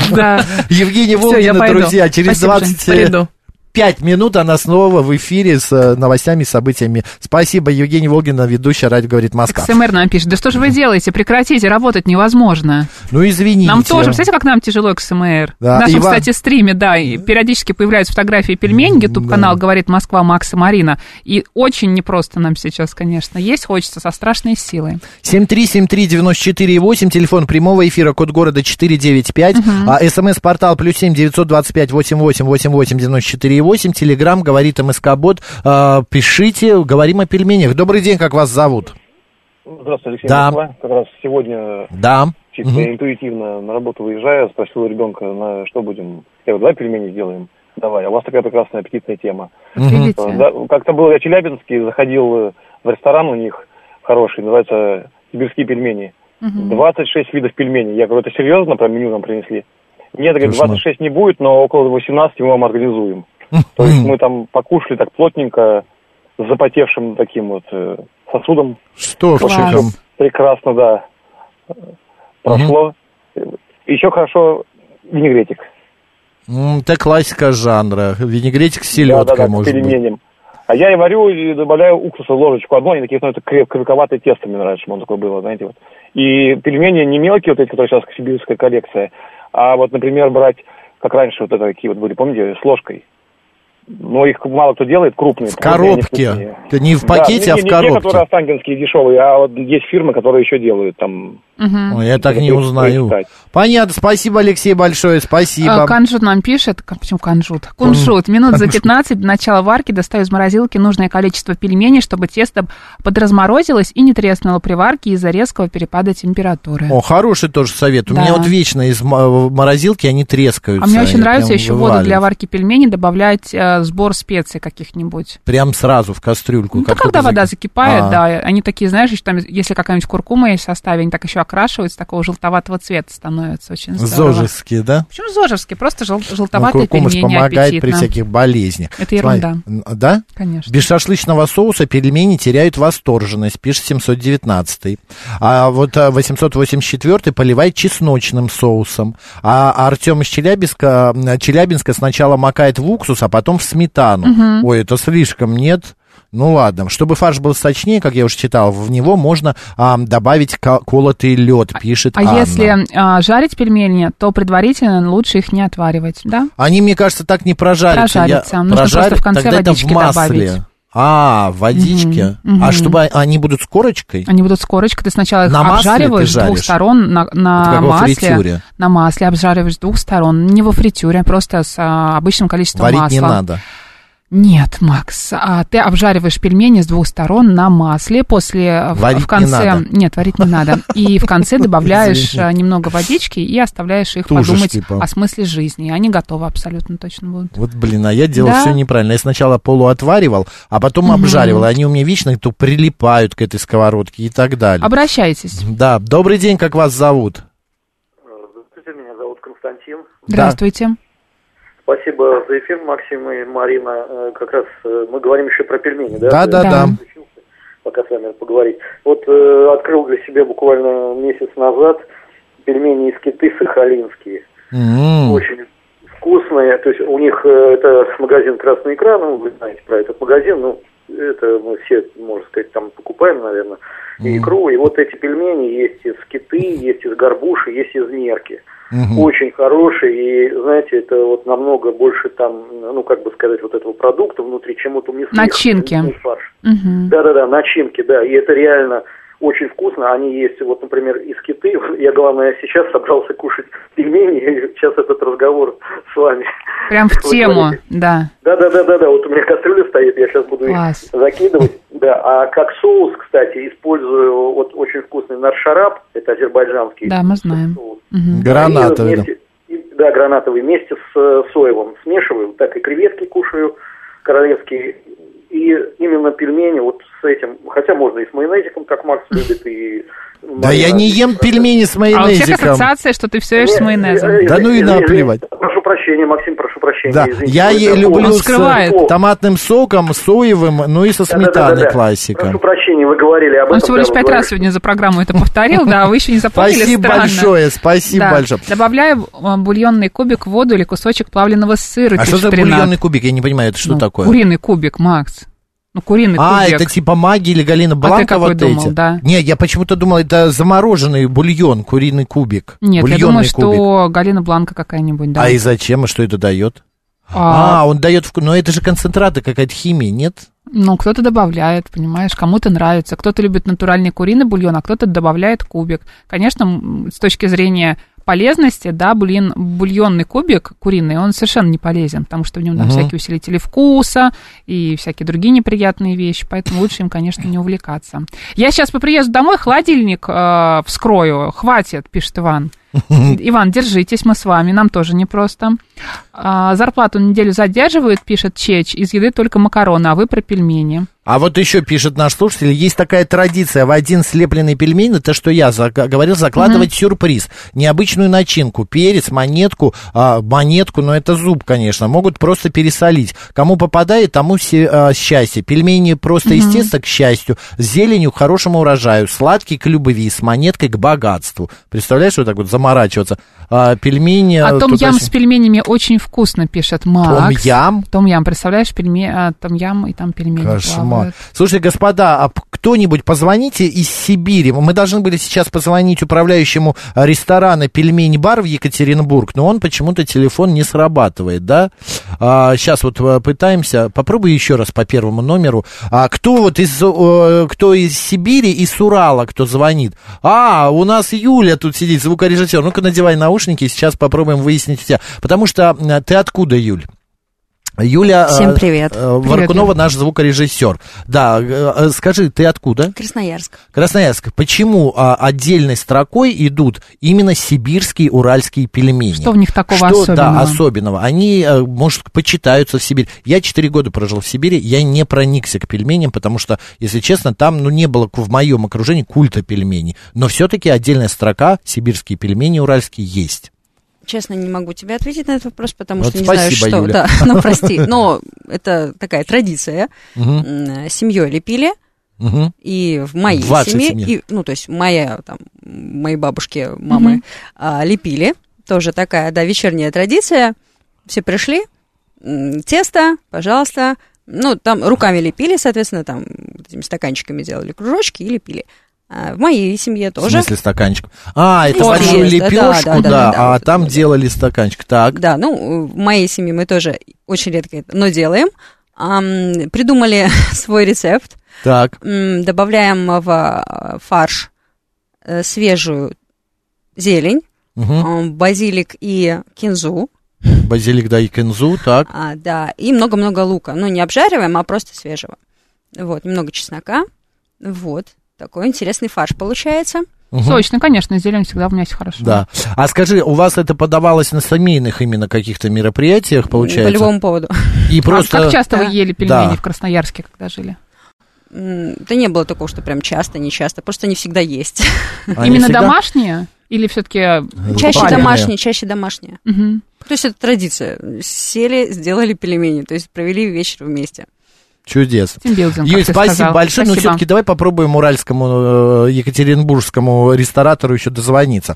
Евгений Волгина, друзья, через 20 пять минут она снова в эфире с э, новостями, событиями. Спасибо, Евгений Волгина, ведущая «Радио говорит Москва». СМР нам пишет, да что же вы делаете, прекратите, работать невозможно. Ну, извините. Нам тоже, кстати, как нам тяжело КСМР. Да, в нашем, Иван... кстати, стриме, да, периодически появляются фотографии пельмень, YouTube-канал да. «Говорит Москва» Макса Марина. И очень непросто нам сейчас, конечно, есть хочется со страшной силой. 7373948, телефон прямого эфира, код города 495, угу. а смс-портал плюс 7 925 88 88 94 8, телеграмм, говорит МСК-бот, а, пишите, говорим о пельменях. Добрый день, как вас зовут? Здравствуйте, Алексей Да. Москва. Как раз сегодня Да. чисто Мгм. интуитивно на работу выезжая, спросил у ребенка, на что будем. Я говорю, давай пельмени сделаем. Давай, а у вас такая прекрасная аппетитная тема. Да, как-то был я в Челябинске, заходил э, в ресторан у них хороший, называется «Сибирские пельмени». 26 видов пельменей. Я говорю, это серьезно, про меню нам принесли? Нет, говорит, Кошмар. 26 не будет, но около 18 мы вам организуем. То есть мы там покушали так плотненько, с запотевшим таким вот э, сосудом. Чеком? Прекрасно, да. Прошло. Еще хорошо винегретик. М, Это классика жанра. Винегретик с селедкой, Да-да-да, к может быть. пельменям. А я и варю, и добавляю уксуса ложечку одну, они такие, ну, это креп- крепковатое тесто мне нравится, чтобы оно такое было, знаете, вот. И пельмени не мелкие, вот эти, которые сейчас сибирская коллекция, а вот, например, брать, как раньше вот это такие вот были, помните, с ложкой. Но их мало кто делает, крупные. В коробке. Это не в Да, пакете, не- а не- в не те, которые коробке. останкинские дешевые, а вот есть фирмы, которые еще делают там. Мгм. Ой, я так не узнаю. поискать. Понятно, спасибо, Алексей, большое, спасибо. А, Канжут нам пишет, почему канжут? Кунжут. Минут за 15 до начала варки достаю из морозилки нужное количество пельменей, чтобы тесто подразморозилось и не треснуло при варке из-за резкого перепада температуры. О, хороший тоже совет. У Да. меня вот вечно из морозилки они трескаются. А мне очень нравится еще воду для варки пельменей добавлять э, сбор специй каких-нибудь. Прям сразу в кастрюльку. Ну, как когда вода зак- закипает, А. да, они такие, знаешь, еще там, если какая-нибудь куркума есть в составе, они так еще окрашиваются, такого желтоватого цвета становятся, очень здорово. Зожевские, да? Почему зожевские? Просто жел- Ну, желтоватые куркума ж пельмени, помогает при аппетитно. всяких болезнях. Это ерунда. Смотри, Да? Конечно. Без шашлычного соуса пельмени теряют восторженность, пишет 719. А вот а, 884 поливает чесночным соусом. А Артем из Челябинска, Челябинска сначала макает в уксус, а потом в сметану. Ой, это слишком, нет? Ну ладно, чтобы фарш был сочнее, как я уже читал, в него можно а, добавить ко- колотый лед, пишет А Анна. если а, жарить пельмени, то предварительно лучше их не отваривать, да? Они, мне кажется, так не прожарятся. Прожарятся. Я- Нужно просто прожарят, в конце тогда это водички в масле. добавить. А, в водичке. Мгм, А чтобы они будут с корочкой? Они будут с корочкой, ты сначала их На обжариваешь с двух сторон на, на масле. фритюре. На масле обжариваешь с двух сторон, не во фритюре, а просто с а, обычным количеством Варить масла. не надо. Нет, Макс, а ты обжариваешь пельмени с двух сторон на масле, после э, в- Варить в конце не надо. нет, варить не надо, и в конце добавляешь Извините. э, немного водички и оставляешь их Тушишь, подумать типа. о смысле жизни. Они готовы абсолютно точно будут. Вот, блин, а я делал Да. все неправильно. Я сначала полуотваривал, а потом обжаривал. И Они у меня вечно то прилипают к этой сковородке и так далее. Обращайтесь. Да, добрый день, как вас зовут? Здравствуйте, меня зовут Константин. Здравствуйте. Спасибо за эфир, Максим и Марина. Э, Как раз э, мы говорим еще про пельмени, да? Да, да, Да. Пока с вами поговорить. Вот э, открыл для себя буквально месяц назад пельмени из киты сахалинские. М, Очень вкусные. То есть у них э, это магазин «Красный экран», ну, вы знаете про этот магазин, ну, это мы все, можно сказать, там покупаем, наверное, и икру. И вот эти пельмени есть из киты, есть из горбуши, есть из нерки. Мгм. Очень хороший, и, знаете, это вот намного больше там, ну, как бы сказать, вот этого продукта внутри, чем вот у мясных. Начинки. Да-да-да, начинки, да, и это реально очень вкусно. Они есть, вот, например, из киты. Я, главное, сейчас собрался кушать пельмени, и сейчас этот разговор с вами. Прям в Вы тему, да. Да-да-да-да-да, вот у меня кастрюля стоит, я сейчас буду Класс. их закидывать. Да, а как соус, кстати, использую вот очень вкусный наршарап, это азербайджанский Да, мы знаем. соус. Мгм. Гранатовый, вместе- да, гранатовый вместе с э, соевым смешиваю, так и креветки кушаю королевские, и именно пельмени вот с этим, хотя можно и с майонезиком, как Макс любит, и... Да я не ем пельмени с А у всех майонезиком. ассоциация, что ты все ешь с Не, майонезом. э, э, Да ну и наплевать. Прошу прощения, Максим, прошу прощения. Да, извините, я е- люблю Он с скрывает. э, томатным соком, соевым, ну и со сметаной классика. Прошу прощения, вы говорили об Он этом. всего да, лишь пять раз сегодня за программу это повторил, да, а вы еще не запомнили, Спасибо большое, спасибо большое. Добавляю э, бульонный кубик в воду или кусочек плавленого сыра. А что за бульонный кубик? Я не понимаю, это что Ну, такое? Куриный кубик, Макс. Ну, куриный А, кубик. это типа маги или Галина Бланка какой вот думал, эти? да? Не, я почему-то думал, это замороженный бульон, куриный кубик. Нет, я Бульонный думаю, кубик. что Галина Бланка какая-нибудь, да. А и зачем, и что это дает? А, А, он дает вкус. Но это же концентраты, какая-то химия, нет? Ну, кто-то добавляет, понимаешь, кому-то нравится. Кто-то любит натуральный куриный бульон, а кто-то добавляет кубик. Конечно, с точки зрения полезности, да, бульон, бульонный кубик куриный, он совершенно не полезен, потому что в нем там Мгм. всякие усилители вкуса и всякие другие неприятные вещи, поэтому лучше им, конечно, не увлекаться. Я сейчас по приезду домой холодильник э, вскрою, хватит, пишет Иван. Иван, держитесь, мы с вами, нам тоже непросто. А, зарплату неделю задерживают, пишет Чеч, из еды только макароны, а вы про пельмени. А вот еще пишет наш слушатель, есть такая традиция в один слепленный пельмень, это что я за- говорил, закладывать сюрприз, необычную начинку, перец, монетку, а, монетку, но это зуб, конечно, могут просто пересолить. Кому попадает, тому все, а, счастье. Пельмени просто из теста к счастью, с зеленью к хорошему урожаю, сладкий к любви, с монеткой к богатству. Представляешь, вот так вот заморачиваться. А, пельмени... А том ям с пельменями очень вкусно, пишет Макс. Том-ям? Том-ям, представляешь, пельме... а, том-ям, и там пельмени Кошмар. плавают. Слушайте, господа, а кто-нибудь позвоните из Сибири. Мы должны были сейчас позвонить управляющему а, ресторана «Пельмень-бар» в Екатеринбург, но он почему-то телефон не срабатывает, да? А, сейчас вот а, пытаемся. Попробуй еще раз по первому номеру. А, кто вот из, кто из Сибири, из Урала, кто звонит? А, у нас Юля тут сидит, звукорежиссер. Ну-ка, надевай наушники, сейчас попробуем выяснить у тебя. Потому что а, ты откуда, Юль? Юля Всем э, привет. э, Привет, Варкунова, Юля. наш звукорежиссер. Да, э, скажи, ты откуда? Красноярск. Красноярск. Почему а, отдельной строкой идут именно сибирские уральские пельмени? Что в них такого Что, особенного? Да, особенного. Они, может, почитаются в Сибирь. Я четыре года прожил в Сибири, я не проникся к пельменям, потому что, если честно, там ну, не было в моем окружении культа пельменей. Но все-таки отдельная строка сибирские пельмени уральские есть. Честно, не могу тебе ответить на этот вопрос, потому Вот что не знаю, что. Юля. Да, ну прости. Но это такая традиция. М, Семьей лепили. мгм. И в моей семье, и, ну, то есть моя, там, мои бабушки, мамы а, лепили. Тоже такая, да, вечерняя традиция. Все пришли, тесто, пожалуйста. Ну, там руками лепили, соответственно, там этими стаканчиками делали кружочки и лепили. А в моей семье В тоже. смысле стаканчик? А, это Тест, большую да, лепешку, да, да, да, да, а вот там да. делали стаканчик. Так. Да, ну, в моей семье мы тоже очень редко это, но делаем. Придумали свой рецепт. Так. Добавляем в а, фарш э, свежую зелень, ам, базилик и кинзу. Базилик, да, и кинзу, так. А, да, и много-много лука. Ну, не обжариваем, а просто свежего. Вот, немного чеснока. Вот, такой интересный фарш получается. Мгм. Сочно, конечно, зелень всегда в мясе хорошо. Да. А скажи, у вас это подавалось на семейных именно каких-то мероприятиях, получается? По любому поводу. И А просто... как часто Да. вы ели пельмени Да. в Красноярске, когда жили? Да не было такого, что прям часто, не часто. Просто они всегда есть. они Именно всегда- домашние? Или все-таки... Чаще домашние, чаще домашние. Мгм. То есть это традиция. Сели, сделали пельмени, то есть провели вечер вместе. Чудес. Тимбилдинг, Юль, спасибо сказал. большое. Но Спасибо. все-таки давай попробуем уральскому, э, екатеринбургскому ресторатору еще дозвониться.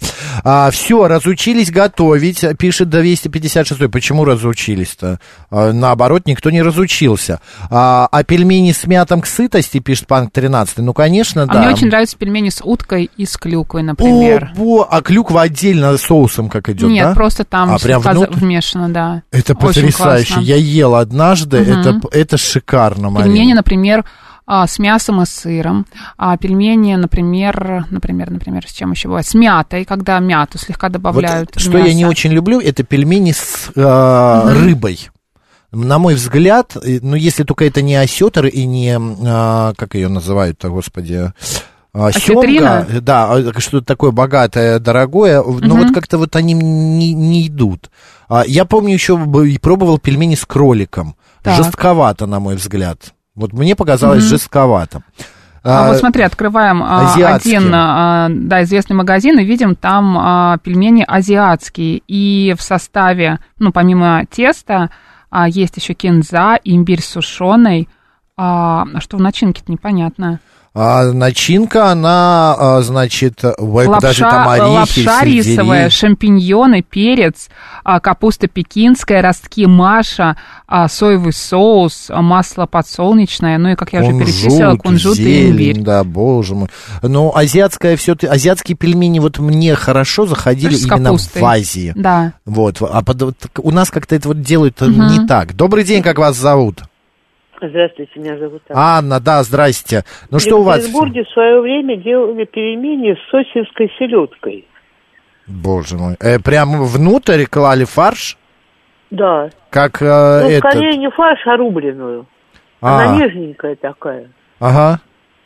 все, разучились готовить, пишет 256. Почему разучились-то? А, наоборот, никто не разучился. А, а пельмени с мятом к сытости, пишет Панк 13. Ну, конечно, А да. мне очень нравятся пельмени с уткой и с клюквой, О, например. бо- а клюква отдельно соусом как идет, Нет, да? просто там А, прям внутрь? вмешано, да. Это Очень потрясающе. классно. Я ел однажды, Мгм. это, это шикарно, Марина. Пельмени, например, а, с мясом и сыром. А пельмени, например, например, например, с чем еще бывает? С мятой, когда мяту слегка Вот добавляют. в что я не мясо. очень люблю, это пельмени с э, рыбой. На мой взгляд, ну, если только это не осетр и не, а, как ее называют-то, господи, а, семга, да, а, что-то такое богатое, дорогое, но вот как-то вот они не, не идут. А, Я помню еще пробовал пельмени с кроликом. Так. Жестковато, на мой взгляд. Вот мне показалось Мгм. жестковато. А, А, вот смотри, открываем а, азиатские. один, а, да, известный магазин и видим там а, пельмени азиатские. И в составе, ну, помимо теста, а, есть еще кинза, имбирь сушеный. А, а что в начинке-то непонятно. А начинка, она, а, значит, ой, подожди, там Лапша, орехи, лапша сельдерей. рисовая, шампиньоны, перец, а, капуста пекинская, ростки маша, а, соевый соус, масло подсолнечное, ну и, как я уже перечислила, кунжут и зелень, имбирь. Да, боже мой. Но азиатская все азиатские пельмени вот мне хорошо заходили С именно в Азии. Да. Вот, а под- у нас как-то это вот делают Мгм. не так. Добрый день, как вас зовут? Здравствуйте, меня зовут Анна. Анна, да, здрасте. Ну В что у вас? Екатеринбурге в свое время делали пельмени с сосинской селедкой. Боже мой. Э, прям внутрь клали фарш? Да. Как э, ну, этот? скорее не фарш, а рубленую. А. Она нежненькая такая. Ага.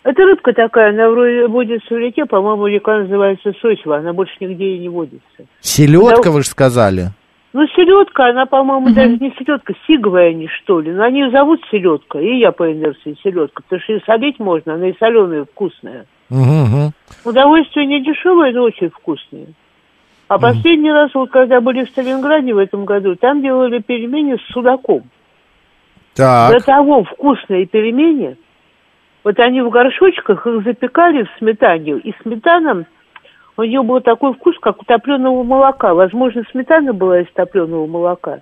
Это рыбка такая, она вроде водится в реке, по-моему, река называется Сосева, она больше нигде и не водится. Селедка, Да. вы же сказали. Ну, селедка, она, по-моему, даже не селедка, сиговая они, что ли. Но они ее зовут селедка, и я по инерции селедка, потому что и солить можно, она и соленая, вкусная. Мгм. Удовольствие не дешевое, но очень вкусное. А последний раз, вот когда были в Сталинграде в этом году, там делали пельмени с судаком. Так. До того вкусные пельмени. Вот они в горшочках их запекали в сметане. И сметана, у нее был такой вкус, как у топленого молока. Возможно, сметана была из топленого молока.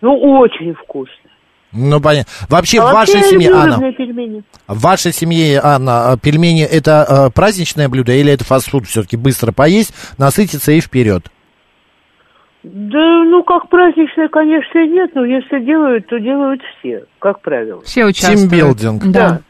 Ну, очень вкусно. Ну, понятно. Вообще, а в вашей семье, Анна, пельмени. в вашей семье, Анна, а, пельмени это э, праздничное блюдо или это фастфуд все-таки быстро поесть, насытиться и вперед? Да, ну, как праздничное, конечно, нет, но если делают, то делают все, как правило. Все участвуют. Тимбилдинг. Да.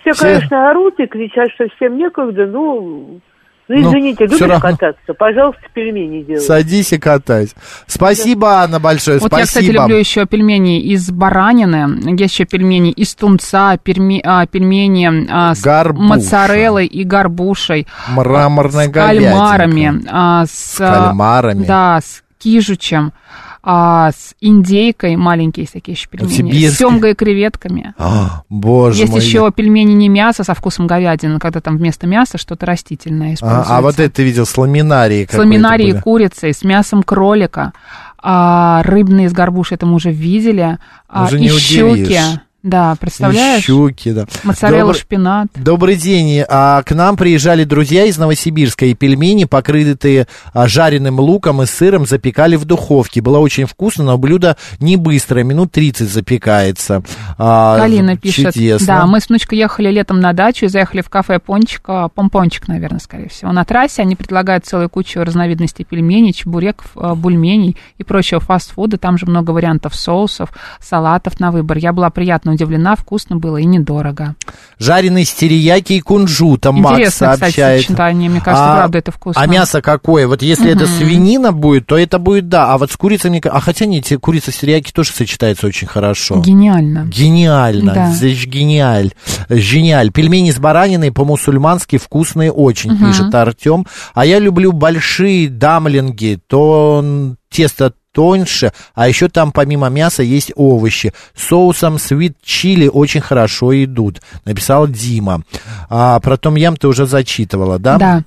Все, Все- конечно, орут и кричат, что всем некогда, ну, ну, Ну, извините, любишь равно. кататься, пожалуйста, пельмени делай. Садись и катайся. Спасибо, Анна, большое. Вот я, кстати, Спасибо. люблю еще пельмени из баранины, есть еще пельмени из тунца, перми- а, пельмени а, с Горбуша. моцареллой и горбушей, Мраморная с кальмарами, а, с, С кальмарами. да, с кижучем, а, с индейкой, маленькие есть такие еще пельмени, с семгой и креветками. А, боже Есть мой. еще пельмени не мясо со вкусом говядины, когда там вместо мяса что-то растительное А, используется. а вот это ты видел с ламинарией с ламинарией курицей, с мясом кролика, а, рыбные с горбушей, это мы уже видели, а, и не щуки. Да, представляешь? Щуки, да. Моцарелла, Добр- шпинат. Добрый день. А, к нам приезжали друзья из Новосибирска, и пельмени, покрытые а, жареным луком и сыром, запекали в духовке. Было очень вкусно, но блюдо не быстрое, минут 30 запекается. А, Галина пишет. Чудесно. Да, мы с внучкой ехали летом на дачу и заехали в кафе Пончик, а, Помпончик, наверное, скорее всего. На трассе они предлагают целую кучу разновидностей пельменей, чебуреков, а, бульменей и прочего фастфуда. Там же много вариантов соусов, салатов на выбор. Я была приятно удивлена, вкусно было и недорого. Жареные с терияки и кунжутом, Макс Интересно, кстати, сообщает. сочетание, мне кажется, А- правда это вкусно. А мясо какое? Вот если это Мгм. свинина будет, то это будет да. А вот с курицей, мне а хотя нет, курица с терияки тоже сочетается очень хорошо. Гениально. Гениально, Да. здесь гениаль, гениаль. Пельмени с бараниной по-мусульмански вкусные очень, Мгм. пишет Артем. А я люблю большие дамлинги, то тесто тоньше, а еще там помимо мяса есть овощи. С соусом свит чили очень хорошо идут, написал Дима. А, про том ям ты уже зачитывала, да? Да.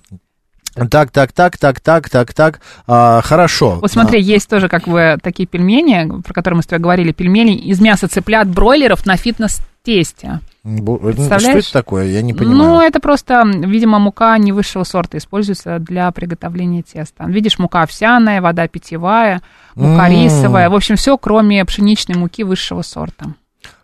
Так, так, так, так, так, так, так. А, хорошо. Вот смотри, есть тоже как бы такие пельмени, про которые мы с тобой говорили, пельмени из мяса цыплят, бройлеров на фитнес-тесте. Бу- Что Представляешь? это такое? Я не понимаю. Ну, это просто, видимо, мука не высшего сорта используется для приготовления теста. Видишь, мука овсяная, вода питьевая, мука рисовая. В общем, все, кроме пшеничной муки высшего сорта.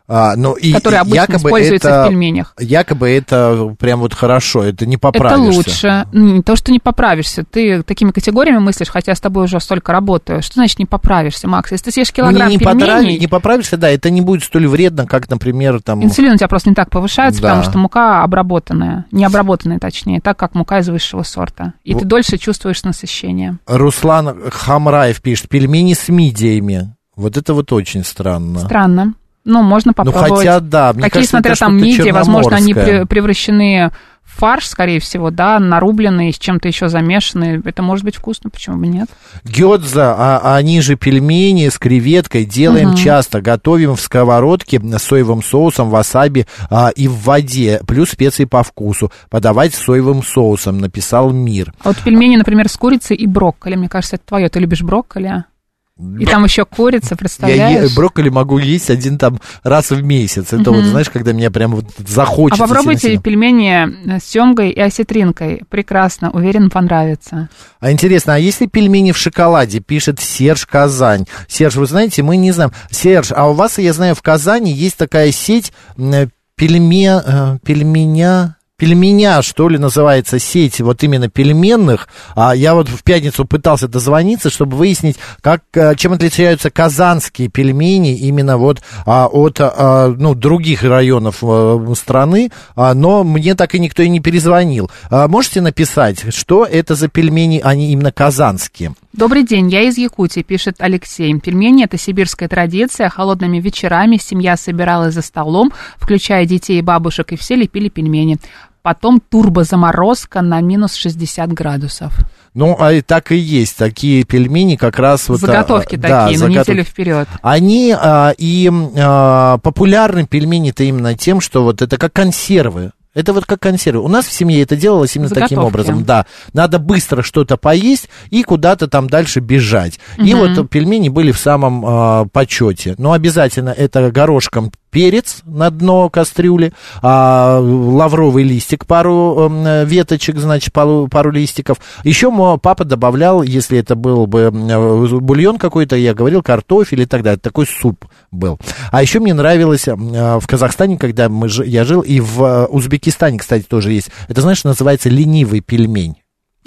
А, ну, и, Которые обычно якобы используются это, в пельменях. Якобы это прям вот хорошо, это не поправишься. Это лучше. Не то, что не поправишься. Ты такими категориями мыслишь, хотя я с тобой уже столько работаю. Что значит не поправишься, Макс? Если ты съешь Ну, килограмм не, не, пельменей, потрави- не поправишься, да, это не будет столь вредно, как, например, там... инсулин у тебя просто не так повышается, Да. потому что мука обработанная. Не обработанная, точнее, так как мука из высшего сорта. И Во- ты дольше чувствуешь насыщение. Руслан Хамраев пишет, пельмени с мидиями. Вот это вот очень странно. Странно. Ну, можно Ну, попробовать. хотя, да, мне Какие, кажется, смотря там мидии, возможно, они превращены в фарш, скорее всего, да, нарубленные, с чем-то еще замешанные. Это может быть вкусно, почему бы нет? Гёдза, а они же пельмени с креветкой делаем Мгм. часто. Готовим в сковородке с соевым соусом, васаби а, и в воде. Плюс специи по вкусу. Подавать с соевым соусом, написал Мир. А вот пельмени, например, с курицей и брокколи. Мне кажется, это твое. Ты любишь брокколи? И там еще курица, Я представляешь? е- брокколи могу есть один там раз в месяц. Это вот, Мгм. знаешь, когда меня прям вот А захочется. попробуйте сильно-сильно. пельмени с семгой и осетринкой. Прекрасно, уверен, понравится. А интересно, а если пельмени в шоколаде, пишет Серж Казань. Серж, вы знаете, мы не знаем. Серж, а у вас, я знаю, в Казани есть такая сеть м, пельме, э, пельменя... Пельменя, что ли, называется сеть вот именно пельменных. А я вот в пятницу пытался дозвониться, чтобы выяснить, как, э, чем отличаются казанские пельмени именно вот а, от а, ну, других районов э, страны, а, но мне так и никто и не перезвонил. А, можете написать, что это за пельмени, они именно казанские? Добрый день, я из Якутии, пишет Алексей. Пельмени – это сибирская традиция. Холодными вечерами семья собиралась за столом, включая детей и бабушек, и все лепили пельмени. Потом турбозаморозка на минус 60 градусов. Ну, а и так и есть. Такие пельмени как раз вот... а, Заготовки да, такие, на заготов- неделю вперед. Они а, и а, популярны пельмени-то именно тем, что вот это как консервы. Это вот как консервы. У нас в семье это делалось именно таким Заготовки. образом. Да, надо быстро что-то поесть и куда-то там дальше бежать. И Мгм. вот пельмени были в самом а, почете. Но обязательно это горошком перец на дно кастрюли, а, лавровый листик, пару м, веточек, значит, пару, пару листиков. Еще мо- папа добавлял, если это был бы м, бульон какой-то, я говорил, картофель и так далее. Такой суп был. А еще мне нравилось м, а, в Казахстане, когда мы, я жил, и в а, Узбекистане, кстати, тоже есть. Это, знаешь, называется ленивый пельмень.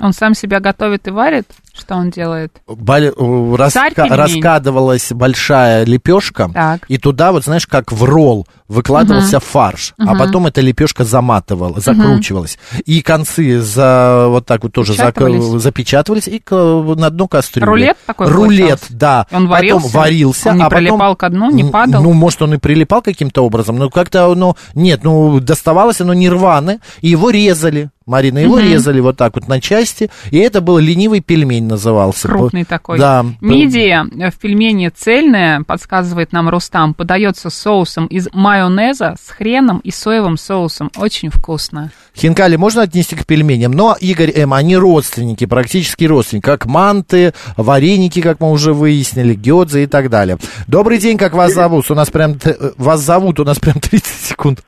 Он сам себя готовит и варит? Что он делает? Э, раска- раскадывалась большая лепешка, Так. и туда, вот знаешь, как в ролл выкладывался фарш, а Мгм. потом эта лепешка заматывала, закручивалась. И концы за, вот так вот тоже зак- Запечатывались. и к- на дно кастрюли. Рулет такой Рулет, получался? да. Он Потом варился? варился. Он не а потом- прилипал ко дну, не падал? Ну, может, он и прилипал каким-то образом, но как-то, ну, нет, ну, доставалось оно не рвано, и его резали. Марина, его Мгм. резали вот так вот на части, и это был ленивый пельмень назывался. Крупный такой. Да. Мидия в пельмени цельная, подсказывает нам Рустам, подается соусом из майонеза с хреном и соевым соусом. Очень вкусно. Хинкали можно отнести к пельменям, но, Игорь М., они родственники, практически родственники, как манты, вареники, как мы уже выяснили, гёдзы и так далее. Добрый день, как вас зовут? У нас прям, т- вас зовут, у нас прям 30 секунд.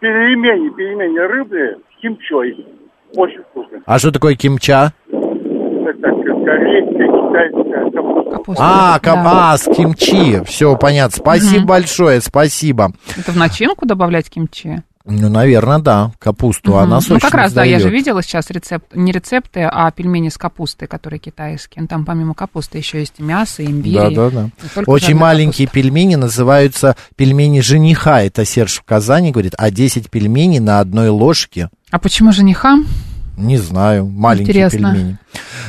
Пельмени, пельмени рыбные кимчой. Очень вкусно. А что такое кимча? Это так, корейская, китайская капуста. А, кам- а, с кимчи. Все, понятно. Спасибо Мгм. большое, спасибо. Это в начинку добавлять кимчи? Ну, наверное, да. Капусту Мгм. она Ну, сочно как раз, да, я же сдаёт. видела сейчас рецепт, не рецепты, а пельмени с капустой, которые китайские. Ну, там помимо капусты еще есть и мясо, и имбирь. Да, да, да. Очень маленькие пельмени называются пельмени жениха. Это Серж в Казани говорит, а 10 пельменей на одной ложке. А почему жениха? Не знаю, маленькие Интересно. пельмени.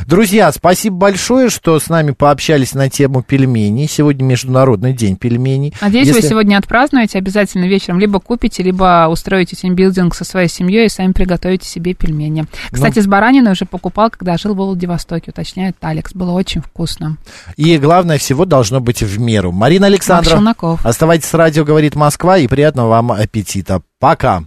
Друзья, спасибо большое, что с нами пообщались на тему пельменей. Сегодня Международный день пельменей. Надеюсь, Если- вы сегодня отпразднуете, обязательно вечером либо купите, либо устроите тимбилдинг со своей семьей и сами приготовите себе пельмени. Кстати, Ну. с бараниной уже покупал, когда жил в Владивостоке, уточняет Алекс. Было очень вкусно. И главное всего должно быть в меру. Марина Челноков. оставайтесь с радио, говорит Москва, и приятного вам аппетита. Пока.